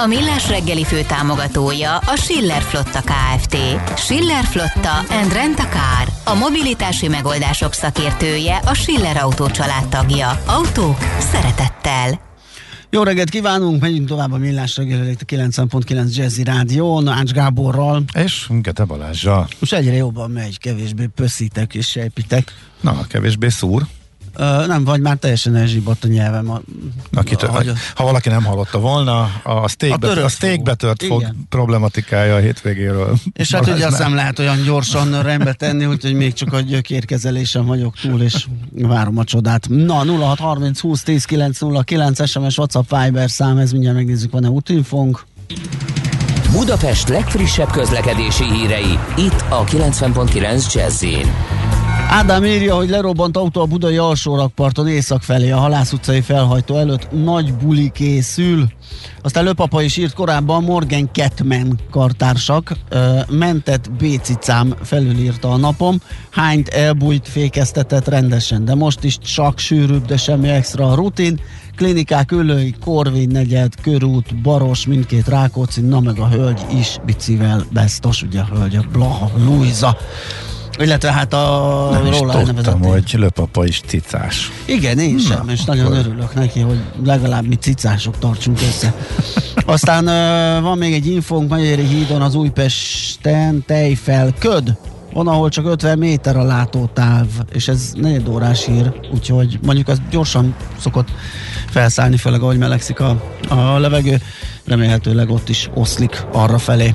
A Millás reggeli fő támogatója a Schiller Flotta KFT. Schiller Flotta and Rent a Car. A mobilitási megoldások szakértője a Schiller Autó tagja. Autók szeretettel. Jó reggelt kívánunk, megyünk tovább a Millás reggeli a 90.9 Jazzy Rádió, Ács Gáborral. És Gete Balázsjal. Most egyre jobban megy, kevésbé pösszítek és sejpitek. Na, kevésbé szúr. Uh, nem, vagy már teljesen elzsibott a nyelvem. A, Akit, a, a, ha valaki nem hallotta volna, a steak, a, a steak betört fog problematikája a hétvégéről. És hát ugye azt nem lehet olyan gyorsan rendbe tenni, úgyhogy még csak a gyökérkezelésen vagyok túl, és várom a csodát. Na, 0630 20 10 909 SMS, WhatsApp, Viber szám, ez mindjárt megnézzük, van-e útinfónk. Budapest legfrissebb közlekedési hírei, itt a 90.9 jazz Ádám írja, hogy lerobbant autó a budai alsórakparton észak felé, a Halász utcai felhajtó előtt nagy buli készül. Aztán Löpapa is írt korábban Morgan Ketman kartársak, mentett bécicám felülírta a napom, hányt elbújt, fékeztetett rendesen, de most is csak sűrűbb, de semmi extra a rutin, klinikák, ülői, Korvin negyed, körút, Baros, mindkét Rákóczi, na meg a hölgy is bicivel, besztos, ugye a hölgy, a Blaha, Luisa. Illetve hát a Nem róla is tudtam, hogy löpapa is cicás. Igen, én sem, Na, és akkor... nagyon örülök neki, hogy legalább mi cicások tartsunk össze. Aztán van még egy infónk Magyéri hídon az Újpesten tejfel köd van, ahol csak 50 méter a látótáv, és ez négy órás hír, úgyhogy mondjuk az gyorsan szokott felszállni, főleg ahogy melegszik a, a levegő, remélhetőleg ott is oszlik arra felé.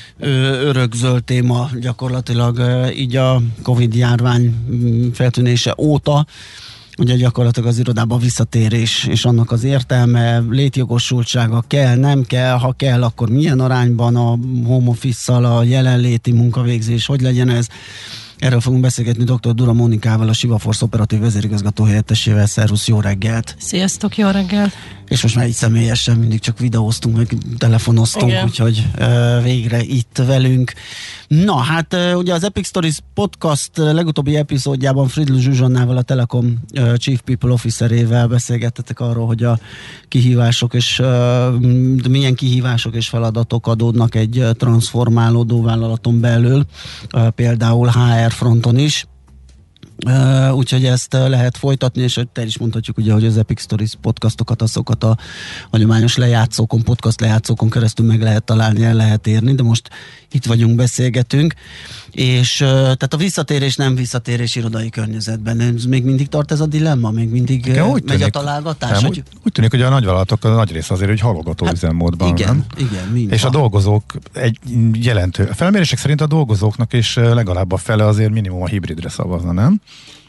örökzöld téma gyakorlatilag így a Covid járvány mm, feltűnése óta. Ugye gyakorlatilag az irodában visszatérés és annak az értelme, létjogosultsága kell, nem kell, ha kell, akkor milyen arányban a home office a jelenléti munkavégzés, hogy legyen ez, Erről fogunk beszélgetni dr. Dura Mónikával, a Siva Force operatív vezérigazgató helyettesével. Szervusz, jó reggelt! Sziasztok, jó reggelt! És most már így személyesen mindig csak videóztunk, meg telefonoztunk, Igen. úgyhogy uh, végre itt velünk. Na, hát uh, ugye az Epic Stories podcast legutóbbi epizódjában Fridl Zsuzsannával, a Telekom uh, Chief People Officerével beszélgettetek arról, hogy a kihívások és uh, milyen kihívások és feladatok adódnak egy transformálódó vállalaton belül, uh, például HR fronton is. Uh, úgyhogy ezt lehet folytatni, és te is mondhatjuk ugye, hogy az Epic Stories podcastokat, azokat a hagyományos lejátszókon, podcast lejátszókon keresztül meg lehet találni, el lehet érni, de most itt vagyunk, beszélgetünk, és uh, tehát a visszatérés nem visszatérés irodai környezetben, ez még mindig tart ez a dilemma, még mindig igen, úgy megy tűnik, a találgatás? Nem, hogy... úgy, úgy tűnik, hogy a nagyvállalatok a nagy része azért, hogy halogató hát, üzemmódban igen, nem? Igen, mind És a dolgozók egy jelentő, a felmérések szerint a dolgozóknak is legalább a fele azért minimum a hibridre szavazna, nem?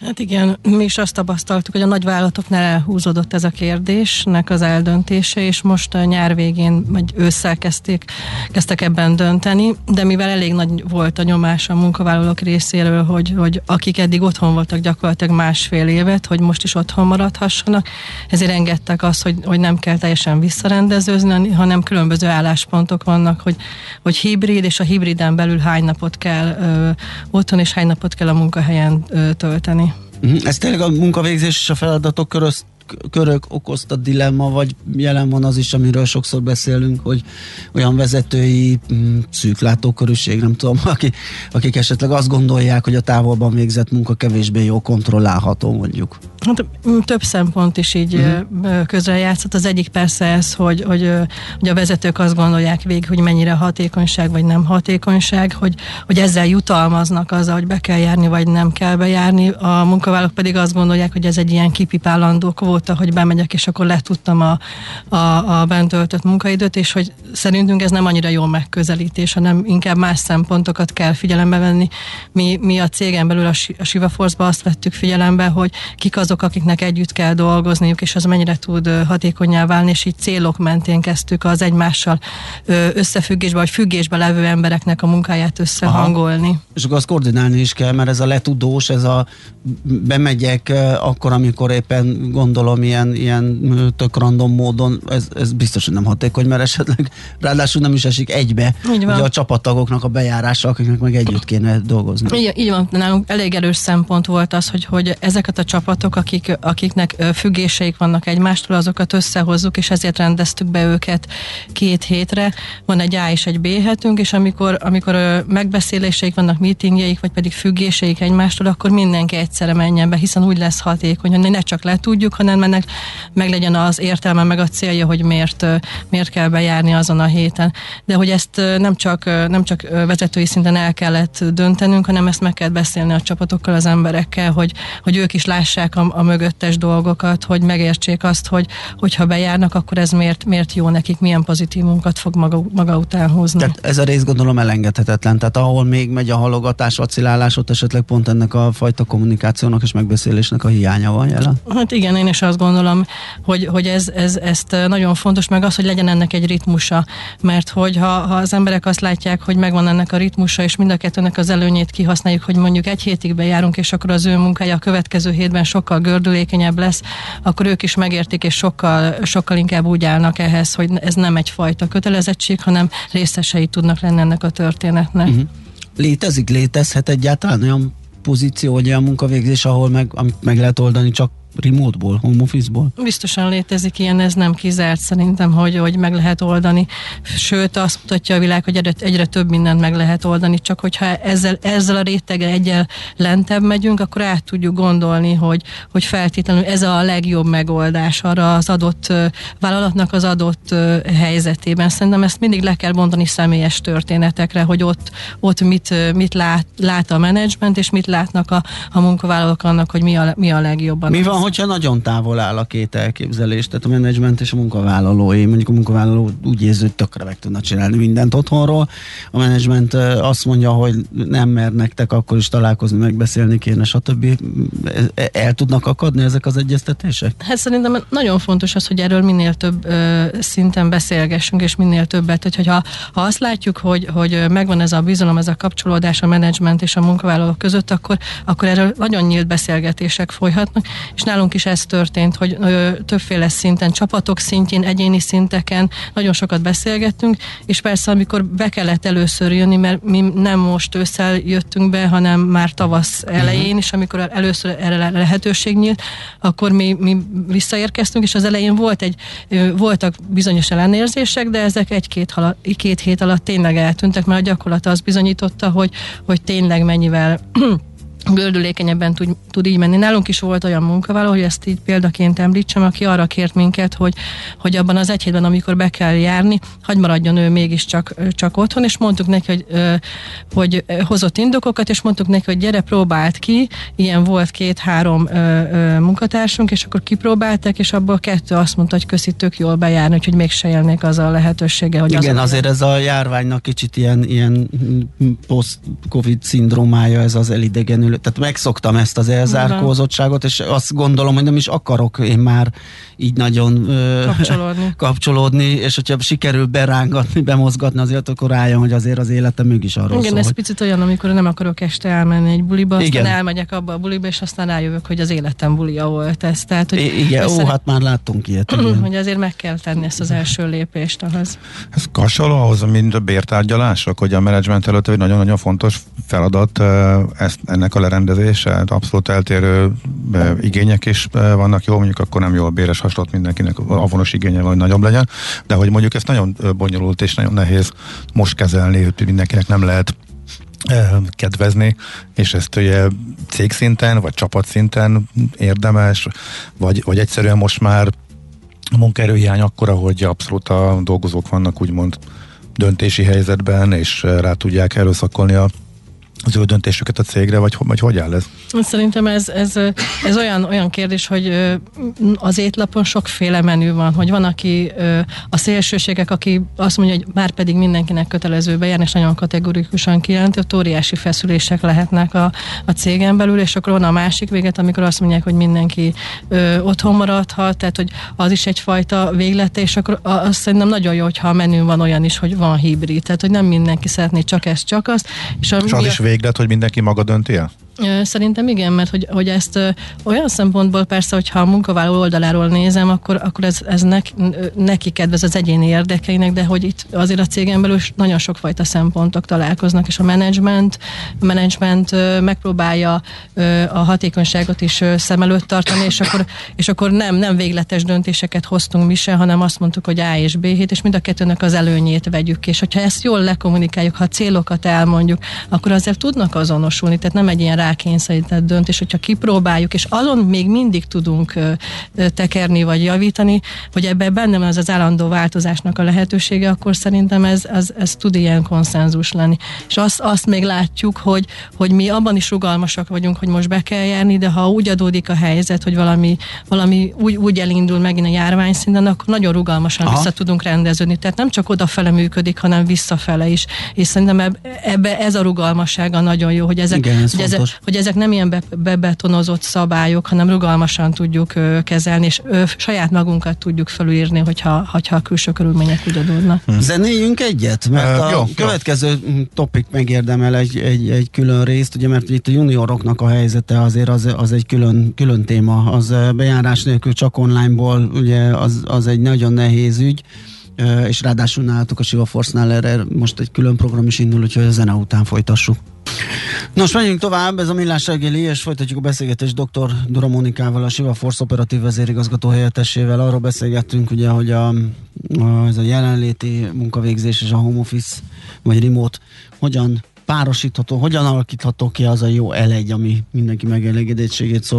Hát igen, mi is azt tapasztaltuk, hogy a nagyvállalatoknál elhúzódott ez a kérdésnek az eldöntése, és most a nyár végén, vagy ősszel kezdték, kezdtek ebben dönteni, de mivel elég nagy volt a nyomás a munkavállalók részéről, hogy, hogy akik eddig otthon voltak gyakorlatilag másfél évet, hogy most is otthon maradhassanak, ezért engedtek azt, hogy, hogy nem kell teljesen visszarendezőzni, hanem különböző álláspontok vannak, hogy, hogy hibrid, és a hibriden belül hány napot kell ö, otthon, és hány napot kell a munkahelyen ö, tölteni. Mhm. Ez tényleg a munkavégzés és a feladatok körözt körök okozta dilemma, vagy jelen van az is, amiről sokszor beszélünk, hogy olyan vezetői mm, szűklátókörűség, nem tudom, aki, akik esetleg azt gondolják, hogy a távolban végzett munka kevésbé jó kontrollálható mondjuk. Hát több szempont is így uh-huh. közrejátszott. Az egyik persze ez, hogy, hogy, hogy a vezetők azt gondolják végig, hogy mennyire hatékonyság vagy nem hatékonyság, hogy, hogy ezzel jutalmaznak azzal, hogy be kell járni vagy nem kell bejárni. A munkavállalók pedig azt gondolják, hogy ez egy ilyen kipipálandó kvóta, hogy bemegyek, és akkor letudtam a, a, a bent munkaidőt, és hogy szerintünk ez nem annyira jó megközelítés, hanem inkább más szempontokat kell figyelembe venni. Mi, mi a cégen belül a, a Siva Force-ba azt vettük figyelembe, hogy kik azok, akiknek együtt kell dolgozniuk, és az mennyire tud hatékonyá válni, és így célok mentén kezdtük az egymással összefüggésbe, vagy függésbe levő embereknek a munkáját összehangolni. Aha. És akkor azt koordinálni is kell, mert ez a letudós, ez a bemegyek akkor, amikor éppen gondolom ilyen, ilyen tök random módon, ez, ez biztos, hogy nem hatékony, mert esetleg ráadásul nem is esik egybe így van. Ugye a csapattagoknak a bejárása, akiknek meg együtt kéne dolgozni. Így, így van, nálunk elég erős szempont volt az, hogy, hogy ezeket a csapatok, akik, akiknek függéseik vannak egymástól, azokat összehozzuk, és ezért rendeztük be őket két hétre. Van egy A és egy B hetünk, és amikor, amikor megbeszéléseik vannak, meetingjeik, vagy pedig függéseik egymástól, akkor mindenki egyszerre menjen be, hiszen úgy lesz hatékony, hogy ne csak le tudjuk, hanem ennek meg legyen az értelme, meg a célja, hogy miért, miért kell bejárni azon a héten. De hogy ezt nem csak, nem csak vezetői szinten el kellett döntenünk, hanem ezt meg kell beszélni a csapatokkal, az emberekkel, hogy, hogy ők is lássák a, a mögöttes dolgokat, hogy megértsék azt, hogy hogyha bejárnak, akkor ez miért, miért jó nekik, milyen pozitívumokat fog maga, maga után hozni. Tehát ez a rész gondolom elengedhetetlen, tehát ahol még megy a halogatás, vacilálás, ott esetleg pont ennek a fajta kommunikációnak és megbeszélésnek a hiánya van jelen? Hát igen, én is azt gondolom, hogy, hogy ez, ez, ezt nagyon fontos, meg az, hogy legyen ennek egy ritmusa, mert hogy ha, ha az emberek azt látják, hogy megvan ennek a ritmusa, és mind a kettőnek az előnyét kihasználjuk, hogy mondjuk egy hétig bejárunk, és akkor az ő munkája a következő hétben sokkal gördülékenyebb lesz, akkor ők is megértik, és sokkal, sokkal inkább úgy állnak ehhez, hogy ez nem egyfajta kötelezettség, hanem részesei tudnak lenni ennek a történetnek. Uh-huh. Létezik, létezhet egyáltalán olyan pozíció, vagy olyan munkavégzés, ahol meg, amit meg lehet oldani csak remote-ból, home office-ból? Biztosan létezik ilyen, ez nem kizárt szerintem, hogy, hogy meg lehet oldani. Sőt, azt mutatja a világ, hogy egyre, egyre több mindent meg lehet oldani, csak hogyha ezzel, ezzel a réteggel egyel lentebb megyünk, akkor át tudjuk gondolni, hogy, hogy feltétlenül ez a legjobb megoldás arra az adott vállalatnak az adott helyzetében. Szerintem ezt mindig le kell bontani személyes történetekre, hogy ott, ott mit, mit lát, lát a menedzsment, és mit látnak a, a munkavállalók annak, hogy mi a, mi a legjobban. Mi van, hogyha nagyon távol áll a két elképzelés, tehát a menedzsment és a munkavállalói. Mondjuk a munkavállaló úgy érzi, hogy tökre meg tudna csinálni mindent otthonról. A menedzsment azt mondja, hogy nem mer nektek akkor is találkozni, megbeszélni kéne, stb. E, el tudnak akadni ezek az egyeztetések? Hát szerintem nagyon fontos az, hogy erről minél több ö, szinten beszélgessünk, és minél többet. Hogy, hogyha ha azt látjuk, hogy, hogy megvan ez a bizalom, ez a kapcsolódás a menedzsment és a munkavállalók között, akkor, akkor erről nagyon nyílt beszélgetések folyhatnak, és nálunk is ez történt, hogy ö, többféle szinten, csapatok szintjén, egyéni szinteken nagyon sokat beszélgettünk, és persze amikor be kellett először jönni, mert mi nem most ősszel jöttünk be, hanem már tavasz elején, és amikor először erre lehetőség nyílt, akkor mi, mi visszaérkeztünk, és az elején volt egy, voltak bizonyos ellenérzések, de ezek egy-két két hét alatt tényleg eltűntek, mert a gyakorlat az bizonyította, hogy, hogy tényleg mennyivel gördülékenyebben tud, tud így menni. Nálunk is volt olyan munkavállaló, hogy ezt így példaként említsem, aki arra kért minket, hogy, hogy abban az egy hétben, amikor be kell járni, hagy maradjon ő mégiscsak csak otthon, és mondtuk neki, hogy, hogy hozott indokokat, és mondtuk neki, hogy gyere, próbált ki, ilyen volt két-három munkatársunk, és akkor kipróbálták, és abból kettő azt mondta, hogy köszi, tök jól bejárni, úgyhogy mégse élnék az a lehetősége, hogy Igen, az azért ez a járványnak kicsit ilyen, ilyen post-covid szindrómája, ez az elidegenül elő, tehát megszoktam ezt az elzárkózottságot, és azt gondolom, hogy nem is akarok én már így nagyon kapcsolódni. kapcsolódni, és hogyha sikerül berángatni, bemozgatni, azért akkor rájön, hogy azért az életem mégis arról Igen, szól. ez hogy... picit olyan, amikor nem akarok este elmenni egy buliba, aztán Igen. elmegyek abba a buliba, és aztán rájövök, hogy az életem bulia volt ez. Tehát, hogy I- igen, ó, hát már láttunk ilyet. Igen. hogy azért meg kell tenni ezt az első lépést ahhoz. Ez hasonló ahhoz, mint a bértárgyalások, hogy a menedzsment előtt egy nagyon-nagyon fontos feladat ezt, ennek a lerendezése, hát abszolút eltérő igények is vannak, jó, mondjuk akkor nem jó a béres hasonlót mindenkinek avonos igénye van, hogy nagyobb legyen, de hogy mondjuk ezt nagyon bonyolult és nagyon nehéz most kezelni, hogy mindenkinek nem lehet kedvezni, és ezt ugye cégszinten, vagy csapatszinten érdemes, vagy, vagy egyszerűen most már a munkaerőhiány akkora, hogy abszolút a dolgozók vannak úgymond döntési helyzetben, és rá tudják erőszakolni a az ő döntésüket a cégre, vagy, vagy hogy áll ez? Szerintem ez, ez, ez olyan, olyan kérdés, hogy az étlapon sokféle menü van, hogy van, aki a szélsőségek, aki azt mondja, hogy már pedig mindenkinek kötelező bejárni, és nagyon kategorikusan kijelenti, hogy óriási feszülések lehetnek a, a cégen belül, és akkor van a másik véget, amikor azt mondják, hogy mindenki ö, otthon maradhat, tehát hogy az is egyfajta véglete, és akkor azt szerintem nagyon jó, hogyha a menü van olyan is, hogy van hibrid, tehát hogy nem mindenki szeretné csak ezt, csak azt. És, a, és az is véglet, hogy mindenki maga dönti el? Szerintem igen, mert hogy, hogy ezt olyan szempontból persze, hogyha a munkavállaló oldaláról nézem, akkor, akkor ez, ez neki, neki kedvez az egyéni érdekeinek, de hogy itt azért a cégen belül nagyon sokfajta szempontok találkoznak, és a menedzsment, a menedzsment megpróbálja a hatékonyságot is szem előtt tartani, és akkor, és akkor nem, nem végletes döntéseket hoztunk mi se, hanem azt mondtuk, hogy A és B hét, és mind a kettőnek az előnyét vegyük, és hogyha ezt jól lekommunikáljuk, ha célokat elmondjuk, akkor azért tudnak azonosulni, tehát nem egy ilyen rákényszerített döntés, hogyha kipróbáljuk, és azon még mindig tudunk tekerni vagy javítani, hogy ebben benne van az az állandó változásnak a lehetősége, akkor szerintem ez, ez, ez tud ilyen konszenzus lenni. És azt, azt még látjuk, hogy, hogy mi abban is rugalmasak vagyunk, hogy most be kell járni, de ha úgy adódik a helyzet, hogy valami, valami úgy, úgy elindul megint a járvány szinten, akkor nagyon rugalmasan Aha. vissza tudunk rendeződni. Tehát nem csak odafele működik, hanem visszafele is. És szerintem ebbe ez a rugalmassága nagyon jó, hogy ezek, Igen, ez hogy ezek, hogy ezek nem ilyen be, bebetonozott szabályok, hanem rugalmasan tudjuk ö, kezelni, és ö, saját magunkat tudjuk felülírni, hogyha, hogyha a külső körülmények úgy adódnak. Hm. Zenéljünk egyet, mert uh, a jó, következő jó. topik megérdemel egy, egy, egy külön részt, ugye, mert itt a junioroknak a helyzete azért az, az egy külön, külön téma. Az bejárás nélkül csak onlineból, ugye az, az egy nagyon nehéz ügy és ráadásul nálatok a Siva Force-nál erre most egy külön program is indul, úgyhogy a zene után folytassuk. Nos, menjünk tovább, ez a Millás reggeli, és folytatjuk a beszélgetést dr. Dura Monikával, a Siva Force operatív vezérigazgató helyettesével. Arról beszélgettünk, ugye, hogy a, a, ez a jelenléti munkavégzés és a home office, vagy remote hogyan párosítható, hogyan alakítható ki az a jó elegy, ami mindenki megelégedettségét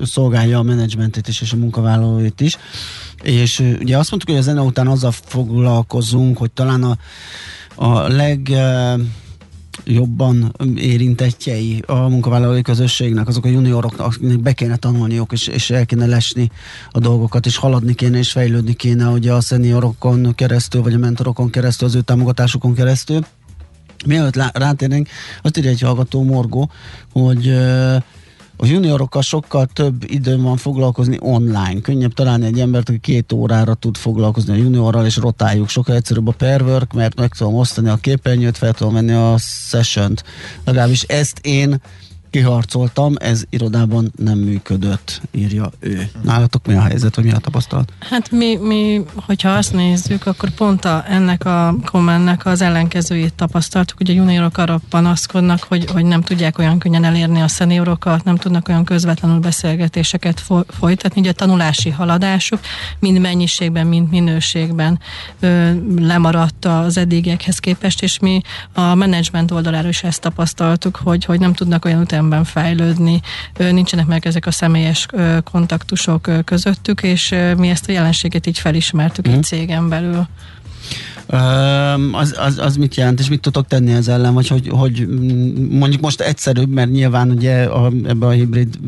szolgálja a menedzsmentet is, és a munkavállalóit is. És ugye azt mondtuk, hogy a zene után azzal foglalkozunk, hogy talán a, a leg jobban érintettjei a munkavállalói közösségnek, azok a juniorok, akiknek be kéne tanulniuk, és, és el kéne lesni a dolgokat, és haladni kéne, és fejlődni kéne ugye a szeniorokon keresztül, vagy a mentorokon keresztül, az ő támogatásukon keresztül. Mielőtt rátérnénk, azt írja egy hallgató Morgó, hogy a juniorokkal sokkal több időm van foglalkozni online. Könnyebb találni egy embert, aki két órára tud foglalkozni a juniorral, és rotáljuk. Sokkal egyszerűbb a perwork, mert meg tudom osztani a képernyőt, fel tudom menni a session-t. Legalábbis ezt én kiharcoltam, ez irodában nem működött, írja ő. Nálatok mi a helyzet, vagy mi a tapasztalat? Hát mi, mi hogyha azt nézzük, akkor pont a, ennek a kommentnek az ellenkezőjét tapasztaltuk, hogy a juniorok arra panaszkodnak, hogy, hogy nem tudják olyan könnyen elérni a szeniorokat, nem tudnak olyan közvetlenül beszélgetéseket folytatni, ugye a tanulási haladásuk mind mennyiségben, mind minőségben ö, lemaradt az eddigiekhez képest, és mi a menedzsment oldaláról is ezt tapasztaltuk, hogy, hogy nem tudnak olyan utána érdemben fejlődni, nincsenek meg ezek a személyes kontaktusok közöttük, és mi ezt a jelenséget így felismertük mm. egy cégen belül az, az, az mit jelent, és mit tudok tenni ez ellen, vagy hogy, hogy mondjuk most egyszerűbb, mert nyilván ugye a, ebbe a hibrid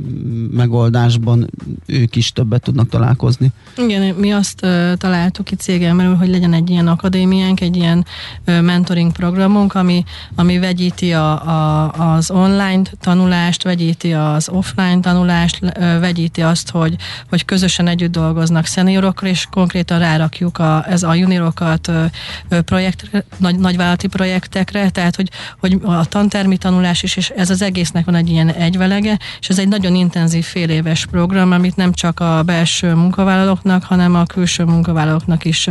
megoldásban ők is többet tudnak találkozni. Igen, mi azt uh, találtuk itt cégen belül, hogy legyen egy ilyen akadémiánk, egy ilyen uh, mentoring programunk, ami, ami vegyíti a, a, az online tanulást, vegyíti az offline tanulást, uh, vegyíti azt, hogy, hogy közösen együtt dolgoznak szeniorokkal, és konkrétan rárakjuk a, ez a juniorokat projekt, nagy, nagyvállalati projektekre, tehát hogy, hogy a tantermi tanulás is, és ez az egésznek van egy ilyen egyvelege, és ez egy nagyon intenzív fél éves program, amit nem csak a belső munkavállalóknak, hanem a külső munkavállalóknak is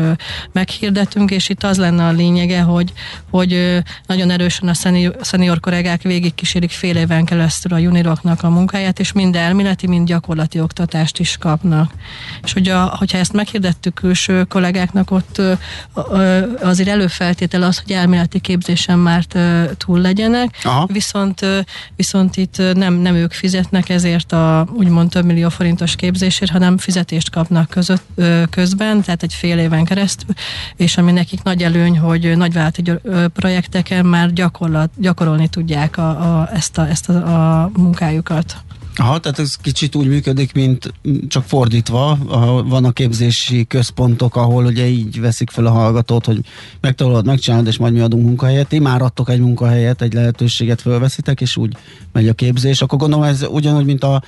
meghirdetünk, és itt az lenne a lényege, hogy, hogy nagyon erősen a szenior, kollégák végig kísérik fél éven keresztül a junioroknak a munkáját, és mind elméleti, mind gyakorlati oktatást is kapnak. És hogy a, hogyha ezt meghirdettük külső kollégáknak, ott azért előfeltétel az, hogy elméleti képzésen már túl legyenek, Aha. viszont viszont itt nem, nem ők fizetnek ezért a úgymond több millió forintos képzésért, hanem fizetést kapnak között, közben, tehát egy fél éven keresztül, és ami nekik nagy előny, hogy nagyvállalati projekteken már gyakorlat, gyakorolni tudják a, a, ezt, a, ezt a, a munkájukat. Aha, tehát ez kicsit úgy működik, mint csak fordítva, van a képzési központok, ahol ugye így veszik fel a hallgatót, hogy megtanulod, megcsinálod, és majd mi adunk munkahelyet. Ti már adtok egy munkahelyet, egy lehetőséget fölveszitek, és úgy megy a képzés. Akkor gondolom ez ugyanúgy, mint a,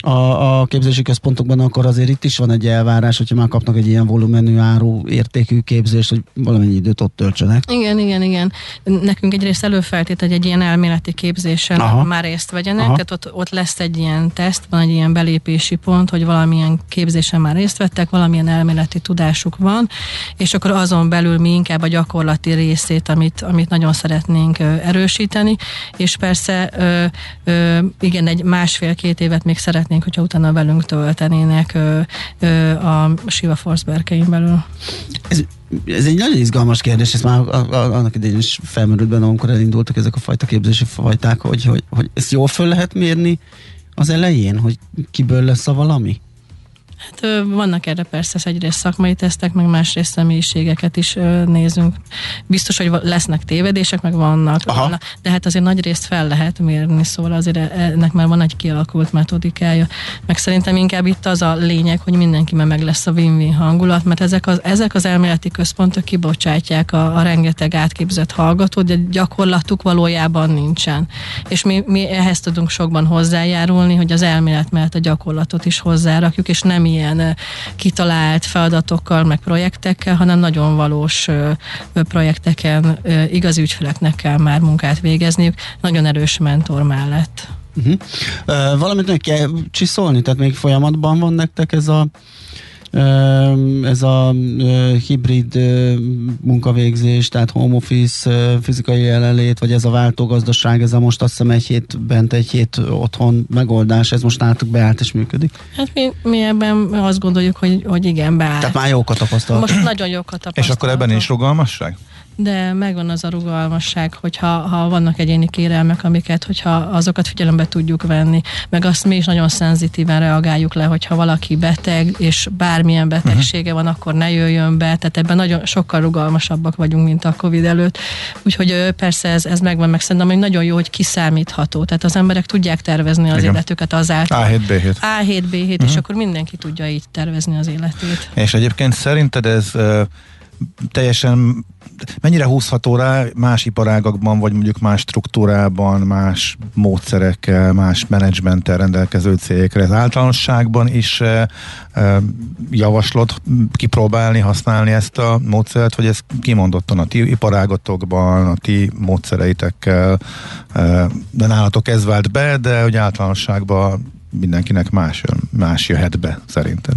a, a képzési központokban, akkor azért itt is van egy elvárás, hogyha már kapnak egy ilyen volumenű áru értékű képzést, hogy valamennyi időt ott töltsenek. Igen, igen, igen. Nekünk egyrészt előfeltét, hogy egy ilyen elméleti képzésen Aha. már részt vegyenek, Aha. tehát ott, ott lesz egy ilyen teszt, van egy ilyen belépési pont, hogy valamilyen képzésen már részt vettek, valamilyen elméleti tudásuk van, és akkor azon belül mi inkább a gyakorlati részét, amit, amit nagyon szeretnénk erősíteni, és persze igen, egy másfél-két évet még szeretnénk, hogyha utána velünk töltenének a Siva Force berkein belül. Ez, ez egy nagyon izgalmas kérdés, ez már annak idején is felmerült benne, amikor elindultak ezek a fajta képzési fajták, hogy, hogy, hogy ezt jól föl lehet mérni, az elején, hogy kiből lesz a valami? Hát vannak erre persze egyrészt szakmai tesztek, meg másrészt személyiségeket is nézünk. Biztos, hogy lesznek tévedések, meg vannak. vannak de hát azért nagy részt fel lehet mérni, szóval azért e, ennek már van egy kialakult metodikája. Meg szerintem inkább itt az a lényeg, hogy mindenki meg lesz a win-win hangulat, mert ezek az, ezek az elméleti központok kibocsátják a, a rengeteg átképzett hallgatót, de gyakorlatuk valójában nincsen. És mi, mi ehhez tudunk sokban hozzájárulni, hogy az elmélet mellett a gyakorlatot is hozzárakjuk, és nem ilyen kitalált feladatokkal, meg projektekkel, hanem nagyon valós projekteken igazi ügyfeleknek kell már munkát végezniük, nagyon erős mentor mellett. Uh-huh. Uh, valamit meg kell csiszolni, tehát még folyamatban van nektek ez a ez a hibrid munkavégzés, tehát home office, fizikai jelenlét, vagy ez a váltógazdaság, ez a most azt hiszem egy hét bent, egy hét otthon megoldás, ez most nálatok beállt és működik? Hát mi, mi ebben azt gondoljuk, hogy, hogy igen, beállt. Tehát már jókat tapasztalt. Most nagyon jókat tapasztalt. És akkor ebben is rugalmasság? De megvan az a rugalmasság, hogyha ha vannak egyéni kérelmek, amiket, hogyha azokat figyelembe tudjuk venni, meg azt mi is nagyon szenzitíven reagáljuk le, hogyha valaki beteg, és bármilyen betegsége van, akkor ne jöjjön be, tehát ebben nagyon sokkal rugalmasabbak vagyunk, mint a Covid előtt. Úgyhogy persze ez, ez megvan, meg szerintem, hogy nagyon jó, hogy kiszámítható, tehát az emberek tudják tervezni az Igen. életüket azáltal. A7, B7. A7, B7, uh-huh. és akkor mindenki tudja így tervezni az életét. És egyébként szerinted ez uh, teljesen mennyire húzható rá más iparágakban, vagy mondjuk más struktúrában, más módszerekkel, más menedzsmenttel rendelkező cégekre? Ez általánosságban is e, e, javaslod kipróbálni, használni ezt a módszert, vagy ez kimondottan a ti iparágatokban, a ti módszereitekkel, e, de nálatok ez vált be, de hogy általánosságban mindenkinek más, más jöhet be szerinted?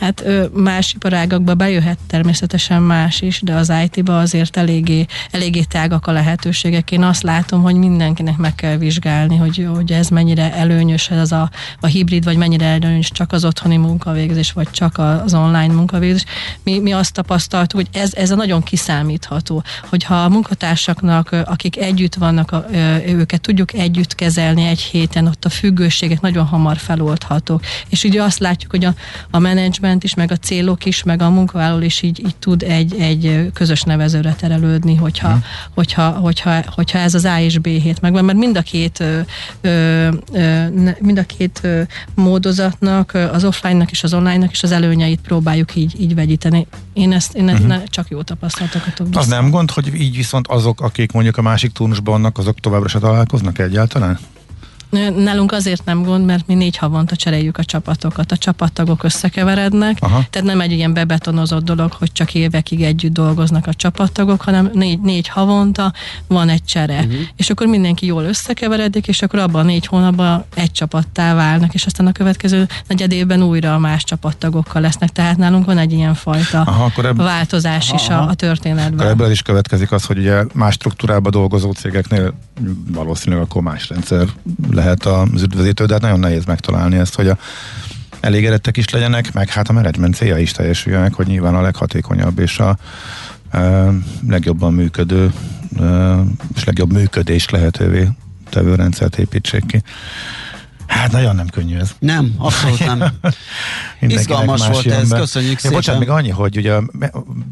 Hát más iparágakba bejöhet természetesen más is, de az IT-ba azért eléggé, eléggé tágak a lehetőségek. Én azt látom, hogy mindenkinek meg kell vizsgálni, hogy, hogy ez mennyire előnyös ez a, a hibrid, vagy mennyire előnyös csak az otthoni munkavégzés, vagy csak az online munkavégzés. Mi, mi azt tapasztaltuk, hogy ez, ez a nagyon kiszámítható, hogyha a munkatársaknak, akik együtt vannak, őket tudjuk együtt kezelni egy héten, ott a függőségek nagyon hamar feloldhatók. És ugye azt látjuk, hogy a, a menedzsment menedzsment is, meg a célok is, meg a munkavállaló is így, így tud egy, egy közös nevezőre terelődni, hogyha, hmm. hogyha, hogyha, hogyha ez az A és B hét megvan, mert mind a két ö, ö, mind a két ö, módozatnak, az offline-nak és az online-nak is az előnyeit próbáljuk így, így vegyíteni. Én ezt, én ezt uh-huh. csak jó tapasztalatokat tudok. Az nem gond, hogy így viszont azok, akik mondjuk a másik turnusban vannak, azok továbbra se találkoznak egyáltalán? Nálunk azért nem gond, mert mi négy havonta cseréljük a csapatokat. A csapattagok összekeverednek, Aha. tehát nem egy ilyen bebetonozott dolog, hogy csak évekig együtt dolgoznak a csapattagok, hanem négy, négy havonta van egy csere. Uh-huh. És akkor mindenki jól összekeveredik, és akkor abban a négy hónapban egy csapattá válnak, és aztán a következő negyed évben újra más csapattagokkal lesznek. Tehát nálunk van egy ilyen fajta aha, akkor ebb... változás aha, is a, a történetben. Akkor ebből is következik az, hogy ugye más struktúrában dolgozó cégeknél valószínűleg akkor más rendszer lehet az üdvözítő, de hát nagyon nehéz megtalálni ezt, hogy a elégedettek is legyenek, meg hát a menedzsment célja is teljesüljenek, hogy nyilván a leghatékonyabb és a legjobban működő és legjobb működés lehetővé tevő rendszert építsék ki. Hát nagyon nem könnyű ez. Nem, abszolút nem. Izgalmas volt ez, ember. köszönjük ja, szépen. Bocsánat, még annyi, hogy ugye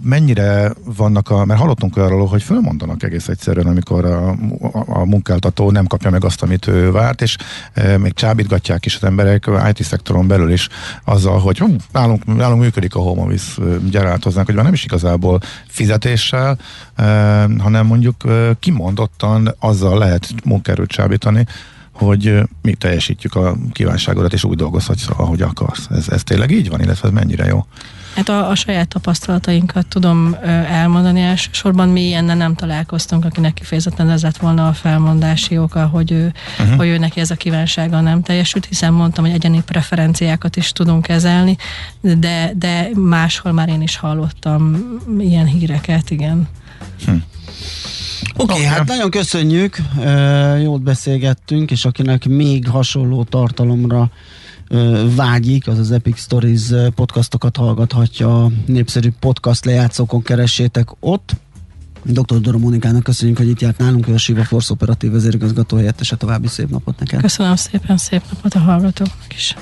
mennyire vannak a, mert hallottunk arról, hogy fölmondanak egész egyszerűen, amikor a, a, a munkáltató nem kapja meg azt, amit ő várt, és e, még csábítgatják is az emberek IT-szektoron belül is azzal, hogy hú, nálunk, nálunk működik a home office, gyere át hozzánk, hogy már nem is igazából fizetéssel, e, hanem mondjuk e, kimondottan azzal lehet munkaerőt csábítani, hogy mi teljesítjük a kívánságodat, és úgy dolgozhatsz, ahogy akarsz. Ez, ez tényleg így van, illetve ez mennyire jó? Hát a, a saját tapasztalatainkat tudom ö, elmondani, elsősorban mi ilyennel nem találkoztunk, akinek kifejezetten ez lett volna a felmondási oka, hogy ő, uh-huh. hogy ő neki ez a kívánsága nem teljesült, hiszen mondtam, hogy egyeni preferenciákat is tudunk kezelni, de, de máshol már én is hallottam ilyen híreket, igen. Hm. Oké, okay, hát nagyon köszönjük, jót beszélgettünk, és akinek még hasonló tartalomra vágyik, az az Epic Stories podcastokat hallgathatja a népszerű podcast lejátszókon keressétek ott. Dr. Dora Monikának köszönjük, hogy itt járt nálunk, ő a Siva Force operatív vezérigazgató helyettese. További szép napot neked. Köszönöm szépen, szép napot a hallgatóknak is.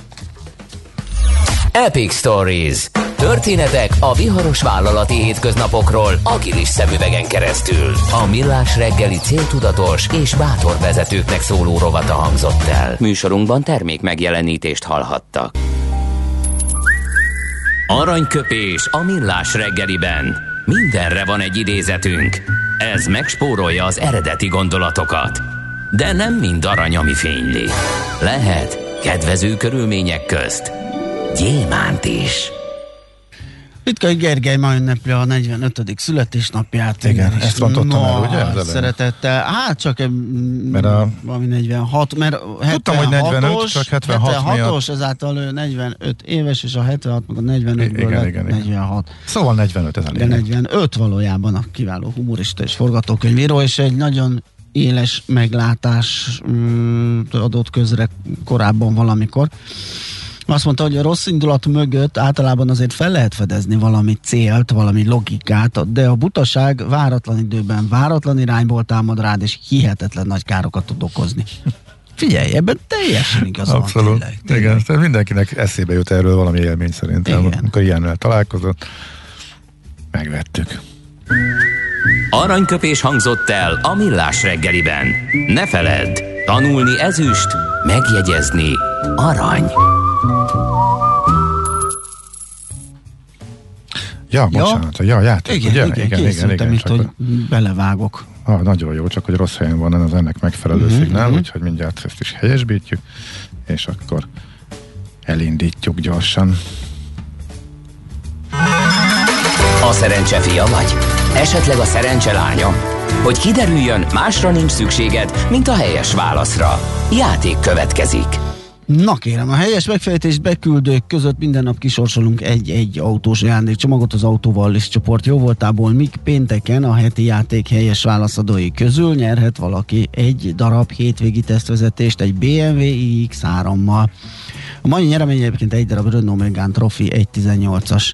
Epic Stories. Történetek a viharos vállalati hétköznapokról agilis szemüvegen keresztül. A millás reggeli céltudatos és bátor vezetőknek szóló rovata hangzott el. Műsorunkban termék megjelenítést hallhattak. Aranyköpés a millás reggeliben. Mindenre van egy idézetünk. Ez megspórolja az eredeti gondolatokat. De nem mind arany, ami fényli. Lehet kedvező körülmények közt gyémánt is. Bitkai Gergely ma ünnepli a 45. születésnapját. Igen, ezt rontottam no, el, ugye? Szeretettel. Hát csak mert a, valami 46, mert 76 Tudtam, hogy 45, csak 76 76-os, ezáltal ő 45 éves, és a 76 meg a 45 igen, igen, igen, 46. Szóval 45 ez a lényeg. 45 valójában a kiváló humorista és forgatókönyvíró, és egy nagyon éles meglátás mm, adott közre korábban valamikor. Azt mondta, hogy a rossz indulat mögött általában azért fel lehet fedezni valami célt, valami logikát, de a butaság váratlan időben, váratlan irányból támad rád, és hihetetlen nagy károkat tud okozni. Figyelj, ebben teljesen igaz van. Abszolút. Tényleg, tényleg. Igen, tehát mindenkinek eszébe jut erről valami élmény szerintem, Igen. amikor ilyennel találkozott. Megvettük. Aranyköpés hangzott el a millás reggeliben. Ne feledd, tanulni ezüst, megjegyezni arany. Ja, bocsánat, ja, ja játék, igen, ugye? Igen, igen, igen, igen, itt, hogy belevágok. Ah, nagyon jó, csak hogy rossz helyen van az ennek megfelelő uh-huh, szignál, uh-huh. úgyhogy mindjárt ezt is helyesbítjük, és akkor elindítjuk gyorsan. A szerencse fia vagy? Esetleg a szerencse lánya? Hogy kiderüljön, másra nincs szükséged, mint a helyes válaszra. Játék következik. Na kérem, a helyes megfejtést beküldők között minden nap kisorsolunk egy-egy autós ajándékcsomagot az autóval és csoport jó voltából, míg pénteken a heti játék helyes válaszadói közül nyerhet valaki egy darab hétvégi tesztvezetést egy BMW iX3-mal. A mai nyeremény egyébként egy darab Renault Megane Trophy 1.18-as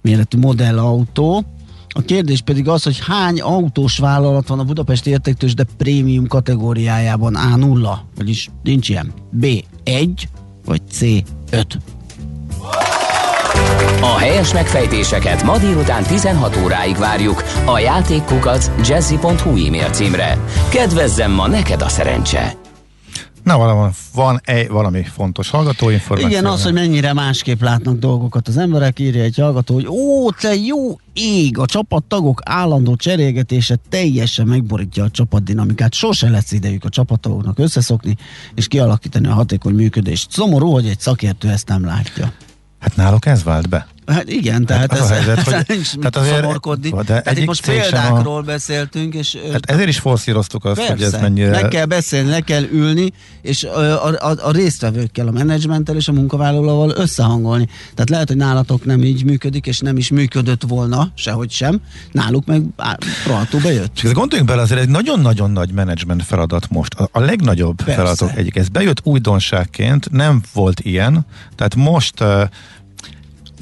méretű modellautó, a kérdés pedig az, hogy hány autós vállalat van a Budapesti értéktős, de prémium kategóriájában A0, vagyis nincs ilyen. B. 1 vagy C. 5. A helyes megfejtéseket ma délután 16 óráig várjuk a játékkukac jazzy.hu e-mail címre. Kedvezzem ma neked a szerencse! Na, valami, van egy, valami fontos hallgatóinformáció. Igen, az, hogy mennyire másképp látnak dolgokat az emberek, írja egy hallgató, hogy ó, te jó ég, a csapattagok állandó cserélgetése teljesen megborítja a csapatdinamikát. Sose lesz idejük a csapattagoknak összeszokni és kialakítani a hatékony működést. Szomorú, hogy egy szakértő ezt nem látja. Hát náluk ez vált be. Hát igen, tehát hát ez, a helyzet, hogy, nincs tehát azért, szomorkodni. De tehát itt most példákról a... beszéltünk, és... Hát ezért is forszíroztuk azt, persze, hogy ez mennyire... Le kell beszélni, le kell ülni, és a, a, a résztvevőkkel, a menedzsmenttel és a munkavállalóval összehangolni. Tehát lehet, hogy nálatok nem így működik, és nem is működött volna, sehogy sem. Náluk meg rohadtul bejött. Csak gondoljunk bele, azért egy nagyon-nagyon nagy menedzsment feladat most. A, a legnagyobb Persze. feladatok egyik. Ez bejött újdonságként, nem volt ilyen, tehát most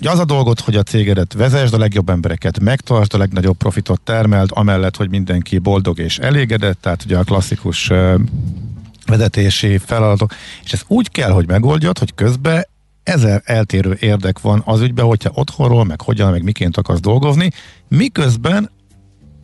uh, az a dolgot, hogy a cégedet vezesd, a legjobb embereket megtartsd, a legnagyobb profitot termeld, amellett, hogy mindenki boldog és elégedett, tehát ugye a klasszikus vezetési feladatok, és ez úgy kell, hogy megoldjad, hogy közben ezer eltérő érdek van az ügyben, hogyha otthonról, meg hogyan, meg miként akarsz dolgozni, miközben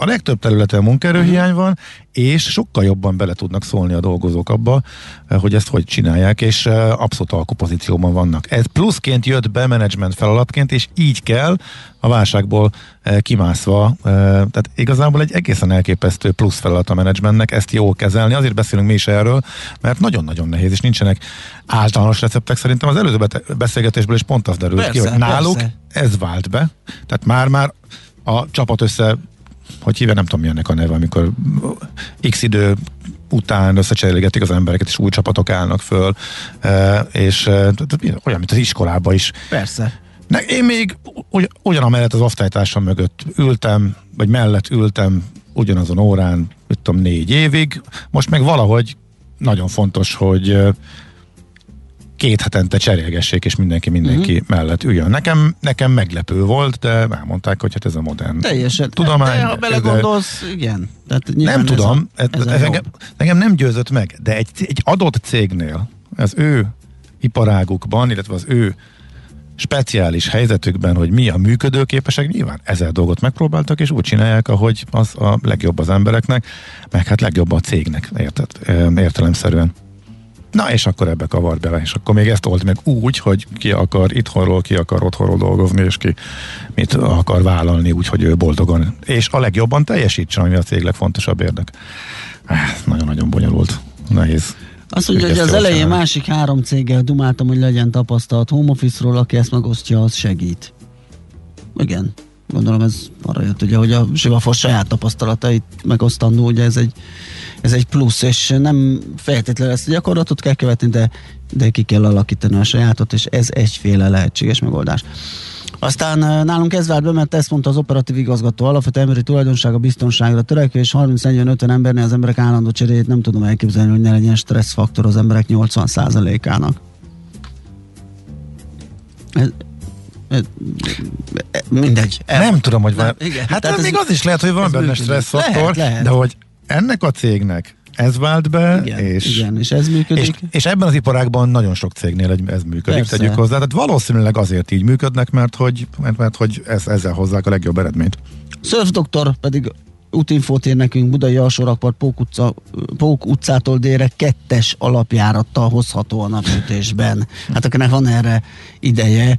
a legtöbb területen munkaerőhiány van, és sokkal jobban bele tudnak szólni a dolgozók abba, eh, hogy ezt hogy csinálják, és eh, abszolút alkupozícióban vannak. Ez pluszként jött be menedzsment feladatként, és így kell a válságból eh, kimászva, tehát igazából egy egészen elképesztő plusz feladat a menedzsmentnek, ezt jól kezelni, azért beszélünk mi is erről, mert nagyon-nagyon nehéz, és nincsenek általános receptek, szerintem az előző beszélgetésből is pont az derült persze, ki, hogy náluk persze. ez vált be, tehát már-már a csapat össze hogy hívja, nem tudom mi ennek a neve, amikor x idő után összecserélgetik az embereket, és új csapatok állnak föl, e, és e, olyan, mint az iskolában is. Persze. Ne, én még ugy, mellett az osztálytársam mögött ültem, vagy mellett ültem ugyanazon órán, mit tudom, négy évig. Most meg valahogy nagyon fontos, hogy két hetente cserélgessék, és mindenki mindenki uh-huh. mellett üljön. Nekem, nekem meglepő volt, de elmondták, hogy hát ez a modern Teljesen. tudomány. De, ha belegondolsz, de, igen. Tehát nem tudom, ez, ez, ez engem, engem nem győzött meg, de egy, egy adott cégnél, az ő iparágukban, illetve az ő speciális helyzetükben, hogy mi a működőképesek, nyilván ezer dolgot megpróbáltak, és úgy csinálják, ahogy az a legjobb az embereknek, meg hát legjobb a cégnek, érted, értelemszerűen. Na, és akkor ebbe kavar bele, és akkor még ezt old meg úgy, hogy ki akar itthonról, ki akar otthonról dolgozni, és ki mit akar vállalni, úgy, hogy ő boldogan. És a legjobban teljesítsen, ami a cég legfontosabb érdek. Nagyon-nagyon bonyolult, nehéz. Azt mondja, hogy az elején másik három céggel dumáltam, hogy legyen tapasztalat home office-ról, aki ezt megosztja, az segít. Igen, gondolom ez arra jött, ugye, hogy a Sivafor saját tapasztalatait megosztandó, ugye ez egy, ez egy plusz, és nem feltétlenül ezt a gyakorlatot kell követni, de, de ki kell alakítani a sajátot, és ez egyféle lehetséges megoldás. Aztán nálunk ez vált be, mert ezt mondta az operatív igazgató, alapvető emberi tulajdonság a biztonságra törekvés, 30-40-50 embernél az emberek állandó cseréjét nem tudom elképzelni, hogy ne legyen stresszfaktor az emberek 80%-ának. Ez, mindegy. El, nem tudom, hogy van. Igen, hát ez, még az is lehet, hogy van benne stresszfaktor, de hogy ennek a cégnek ez vált be, igen, és, igen, és ez működik. És, és ebben az iparágban nagyon sok cégnél ez működik, Persze. tegyük hozzá. Tehát valószínűleg azért így működnek, mert hogy, mert, mert hogy ez, ezzel hozzák a legjobb eredményt. Surf Doktor pedig útinfót ér nekünk Budai Alsórakpart Pók, utca, Pók utcától délre kettes alapjárattal hozható a napütésben. Hát akinek van erre ideje,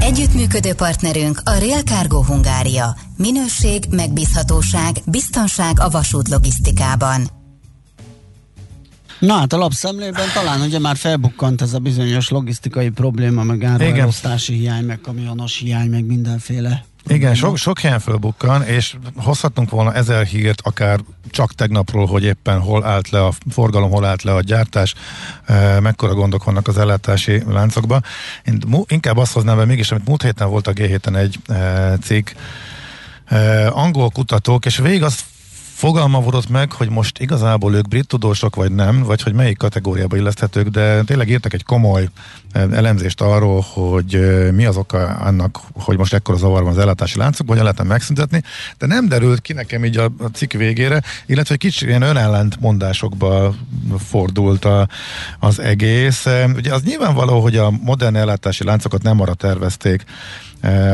Együttműködő partnerünk a Real Cargo Hungária. Minőség, megbízhatóság, biztonság a vasút logisztikában. Na hát a lapszemlében talán ugye már felbukkant ez a bizonyos logisztikai probléma, meg áruelosztási hiány, meg kamionos hiány, meg mindenféle igen, sok, sok helyen fölbukkan, és hozhatunk volna ezer hírt, akár csak tegnapról, hogy éppen hol állt le a forgalom, hol állt le a gyártás, e, mekkora gondok vannak az ellátási láncokban. Én inkább azt hoznám be mégis, amit múlt héten volt a g héten egy e, cikk, e, angol kutatók, és végig azt volt meg, hogy most igazából ők brit tudósok vagy nem, vagy hogy melyik kategóriába illeszthetők, de tényleg írtak egy komoly eh, elemzést arról, hogy mi az oka annak, hogy most ekkora zavar van az ellátási láncokban, hogy lehetne megszüntetni, de nem derült ki nekem így a, cikk végére, illetve egy kicsit ilyen önellent mondásokba fordult a, az egész. Ugye az nyilvánvaló, hogy a modern ellátási láncokat nem arra tervezték,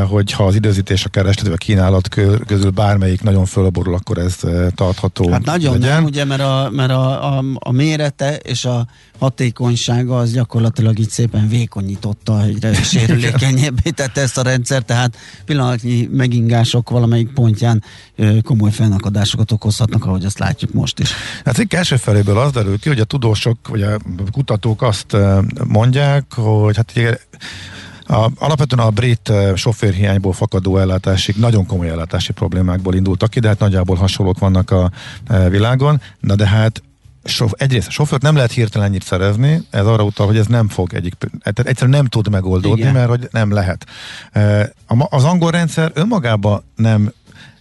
hogyha az időzítés a kereslet, vagy a kínálat közül bármelyik nagyon fölborul, akkor ez tartható Hát nagyon legyen. nem, ugye, mert, a, mert a, a, a mérete és a hatékonysága az gyakorlatilag így szépen vékonyította, egyre sérülékenyebbé tette ezt a rendszer, tehát pillanatnyi megingások valamelyik pontján komoly fennakadásokat okozhatnak, ahogy azt látjuk most is. Hát cikk első feléből az derül ki, hogy a tudósok, vagy a kutatók azt mondják, hogy hát A, alapvetően a brit sofőrhiányból fakadó ellátásig nagyon komoly ellátási problémákból indultak ki, de hát nagyjából hasonlók vannak a világon. Na de hát sof, egyrészt a sofőrt nem lehet hirtelen ennyit szerezni, ez arra utal, hogy ez nem fog egyik, tehát egyszerűen nem tud megoldódni, Igen. mert hogy nem lehet. Az angol rendszer önmagában nem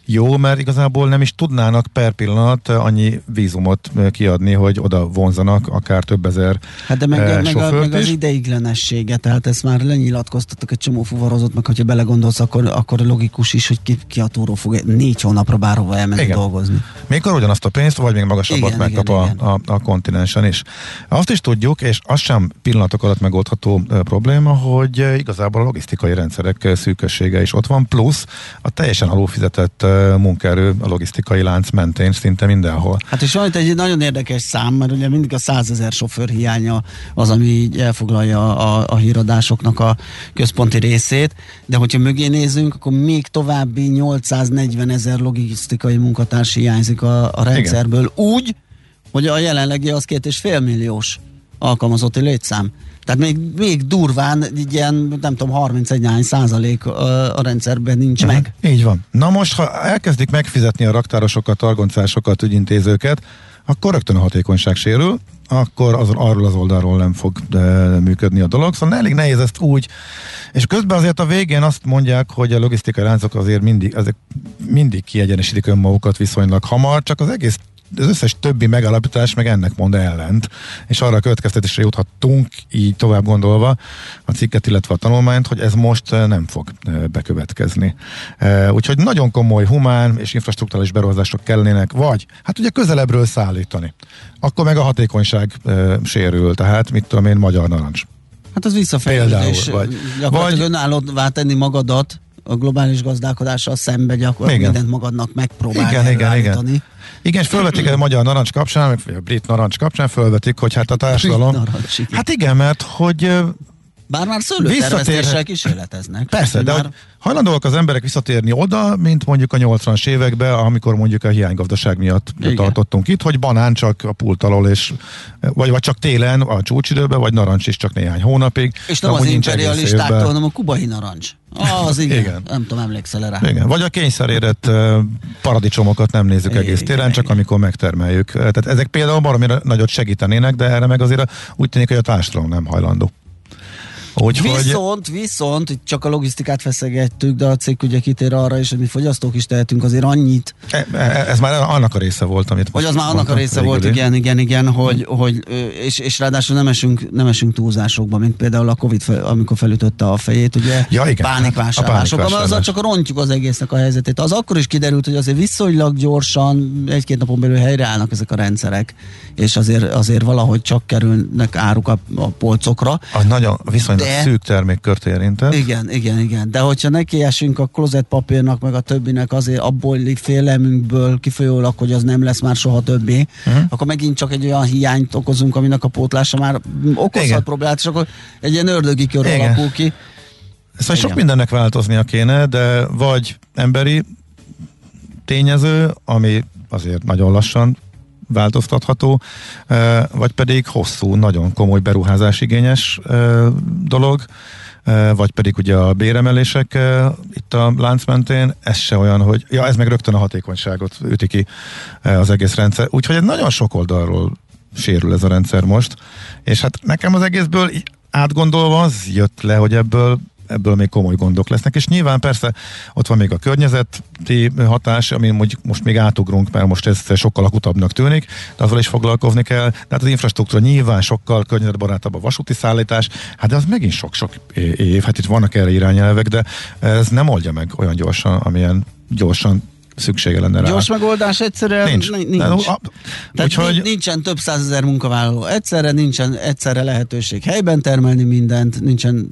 jó, mert igazából nem is tudnának per pillanat annyi vízumot kiadni, hogy oda vonzanak akár több ezer Hát de meg, e, meg, a, meg az ideiglenessége, tehát ezt már lenyilatkoztatok egy csomó fuvarozott, meg hogyha belegondolsz, akkor, akkor logikus is, hogy ki, ki a túró fog négy hónapra bárhova elmenni igen. dolgozni. Még ugyanazt a pénzt, vagy még magasabbat igen, megkap igen, a, igen. A, a kontinensen is. Azt is tudjuk, és az sem pillanatok alatt megoldható probléma, hogy igazából a logisztikai rendszerek szűkössége is ott van, plusz a teljesen alulfizetett munkaerő a logisztikai lánc mentén szinte mindenhol. Hát és van itt egy nagyon érdekes szám, mert ugye mindig a százezer sofőr hiánya az, ami elfoglalja a, a híradásoknak a központi részét, de hogyha mögé nézünk, akkor még további 840 ezer logisztikai munkatárs hiányzik a, a rendszerből. Igen. Úgy, hogy a jelenlegi az két és fél milliós alkalmazotti létszám. Tehát még, még durván ilyen, nem tudom, 31 nány százalék a, a rendszerben nincs uh-huh. meg. Így van. Na most, ha elkezdik megfizetni a raktárosokat, argoncásokat, ügyintézőket, akkor rögtön a hatékonyság sérül, akkor az, arról az oldalról nem fog de, működni a dolog. Szóval elég nehéz ezt úgy, és közben azért a végén azt mondják, hogy a logisztikai láncok azért mindig, ezek mindig kiegyenesítik önmagukat viszonylag hamar, csak az egész az összes többi megalapítás meg ennek mond ellent, és arra a következtetésre juthattunk, így tovább gondolva a cikket, illetve a tanulmányt, hogy ez most eh, nem fog eh, bekövetkezni. Eh, úgyhogy nagyon komoly humán és infrastruktúrális beruházások kellenének, vagy hát ugye közelebbről szállítani. Akkor meg a hatékonyság sérül, tehát mit tudom én, magyar narancs. Hát az visszafejlődés. Vagy, gyakorlatilag vagy önállóvá tenni magadat, a globális gazdálkodással szembe gyakorlatilag mindent magadnak megpróbálni igen, igen, igen. Igen, és fölvetik a magyar narancs kapcsán, vagy a brit narancs kapcsán fölvetik, hogy hát a társadalom... Narancs, igen. Hát igen, mert hogy bár már szőlőtermesztéssel kísérleteznek. Persze, de már... hajlandóak az emberek visszatérni oda, mint mondjuk a 80-as években, amikor mondjuk a hiánygazdaság miatt Igen. tartottunk itt, hogy banán csak a pult alól, és, vagy, vagy csak télen a csúcsidőben, vagy narancs is csak néhány hónapig. És nem az imperialistáktól, hanem a kubai narancs. Az igen. igen. Nem tudom, emlékszel rá. Igen. Vagy a kényszerérett paradicsomokat nem nézzük igen, egész télen, igen, csak igen. amikor megtermeljük. Tehát ezek például baromira nagyot segítenének, de erre meg azért úgy tűnik, hogy a társadalom nem hajlandó. Úgy, viszont, viszont, itt csak a logisztikát feszegettük, de a cég ugye kitér arra is, hogy mi fogyasztók is tehetünk azért annyit. E, e, ez már annak a része volt, amit Hogy az már annak a része volt, igen, igen, igen, hogy, hogy és, és ráadásul nem esünk, nem esünk túlzásokba, mint például a Covid, amikor felütötte a fejét, ugye ja, igen, pánikvásárlások, hát azzal csak rontjuk az egésznek a helyzetét. Az akkor is kiderült, hogy azért viszonylag gyorsan, egy-két napon belül helyreállnak ezek a rendszerek, és azért, azért valahogy csak kerülnek áruk a, a polcokra. A nagyon viszonylag de, szűk termékkört érintett. Igen, igen, igen. De hogyha nekiesünk a klozet papírnak, meg a többinek azért abból félelmünkből kifolyólag, hogy az nem lesz már soha többé, uh-huh. akkor megint csak egy olyan hiányt okozunk, aminek a pótlása már okozhat igen. problémát, és akkor egy ilyen ördögi kör igen. alakul ki. Szóval sok mindennek változnia kéne, de vagy emberi tényező, ami azért nagyon lassan változtatható, vagy pedig hosszú, nagyon komoly beruházás igényes dolog, vagy pedig ugye a béremelések itt a lánc mentén, ez se olyan, hogy ja, ez meg rögtön a hatékonyságot üti ki az egész rendszer. Úgyhogy nagyon sok oldalról sérül ez a rendszer most, és hát nekem az egészből átgondolva az jött le, hogy ebből ebből még komoly gondok lesznek, és nyilván persze ott van még a környezeti hatás, ami most még átugrunk, mert most ez sokkal akutabbnak tűnik, de azzal is foglalkozni kell. Tehát az infrastruktúra nyilván sokkal környezetbarátabb a vasúti szállítás, hát de az megint sok-sok év, hát itt vannak erre irányelvek, de ez nem oldja meg olyan gyorsan, amilyen gyorsan szüksége lenne rá. Gyors megoldás egyszerűen nincs. nincs. De, a, Tehát úgyhogy... nincsen több százezer munkavállaló egyszerre, nincsen egyszerre lehetőség helyben termelni mindent, nincsen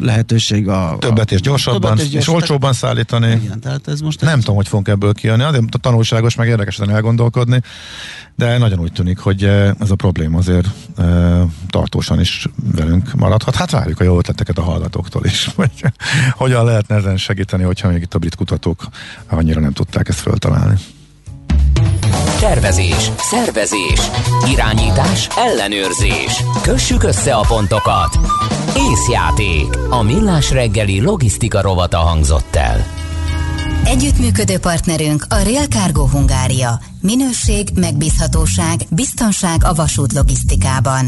lehetőség a... Többet és gyorsabban, többet és, gyors, és olcsóbban szállítani. Igen, tehát ez most... Nem tudom, hogy fogunk ebből kijönni, azért tanulságos, meg érdekesen elgondolkodni de nagyon úgy tűnik, hogy eh, ez a probléma azért e, tartósan is velünk maradhat. Hát várjuk a jó ötleteket a hallgatóktól is, hogy hogyan lehetne ezen segíteni, hogyha még itt a brit kutatók annyira nem tudták ezt föltalálni. tervezés, szervezés, irányítás, ellenőrzés. Kössük össze a pontokat. Észjáték. A millás reggeli logisztika rovata hangzott el. Együttműködő partnerünk a Real Cargo Hungária. Minőség, megbízhatóság, biztonság a vasút logisztikában.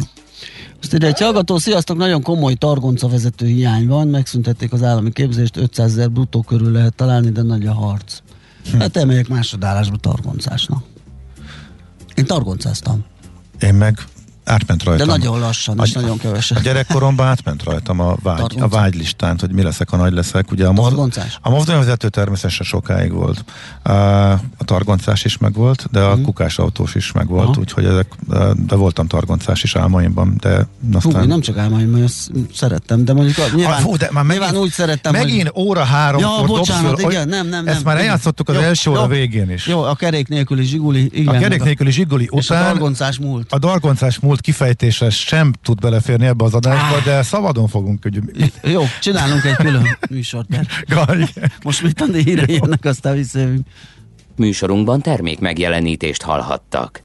Most ide egy hallgató, sziasztok, nagyon komoly targonca vezető hiány van, megszüntették az állami képzést, 500 ezer bruttó körül lehet találni, de nagy a harc. Hát elmegyek másodállásba targoncásnak. Én targoncáztam. Én meg átment rajtam. De nagyon lassan, a, és nagyon kevesen. A gyerekkoromban átment rajtam a, vágy, a vágylistán, hogy mi leszek, ha nagy leszek. Ugye a, targoncás? a mozdonyvezető természetesen sokáig volt. A targoncás is megvolt, de a mm. kukás autós is megvolt, Aha. úgyhogy ezek, de voltam targoncás is álmaimban, de aztán... Hú, nem csak álmaimban, ezt szerettem, de mondjuk nyilván, ah, fú, de már megint, nyilván úgy szerettem, Megint hogy... óra három ja, bocsánat, föl, igen, nem, nem, nem. Ezt már eljátszottuk az jó, első óra végén is. Jó, a kerék nélküli zsiguli, igen. A kerék nélküli zsiguli után... a targoncás múlt. A targoncás múlt kifejtése sem tud beleférni ebbe az adásba, ah. de szabadon fogunk. Hogy... Jó, csinálunk egy külön műsort. Most mit a hírei jönnek, aztán visszajövünk. Műsorunkban termék megjelenítést hallhattak.